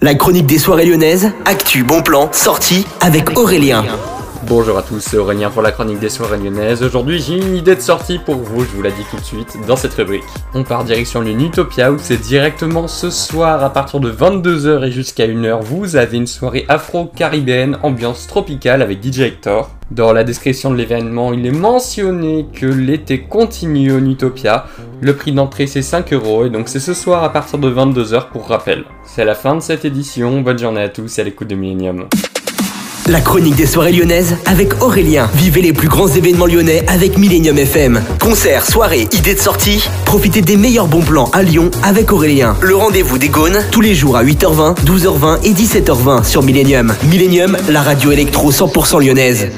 La chronique des soirées lyonnaises, actu, bon plan, sortie avec Aurélien. Bonjour à tous, c'est Aurélien pour la chronique des soirées lyonnaises. Aujourd'hui, j'ai une idée de sortie pour vous, je vous la dis tout de suite dans cette rubrique. On part direction le Utopia où c'est directement ce soir à partir de 22h et jusqu'à 1h, vous avez une soirée afro-caribéenne, ambiance tropicale avec DJ Hector. Dans la description de l'événement, il est mentionné que l'été continue au Utopia. Le prix d'entrée c'est 5 euros et donc c'est ce soir à partir de 22h pour rappel. C'est la fin de cette édition, bonne journée à tous et à l'écoute de Millennium. La chronique des soirées lyonnaises avec Aurélien. Vivez les plus grands événements lyonnais avec Millennium FM. Concerts, soirées, idées de sortie. Profitez des meilleurs bons plans à Lyon avec Aurélien. Le rendez-vous des Gaunes tous les jours à 8h20, 12h20 et 17h20 sur Millennium. Millennium, la radio électro 100% lyonnaise.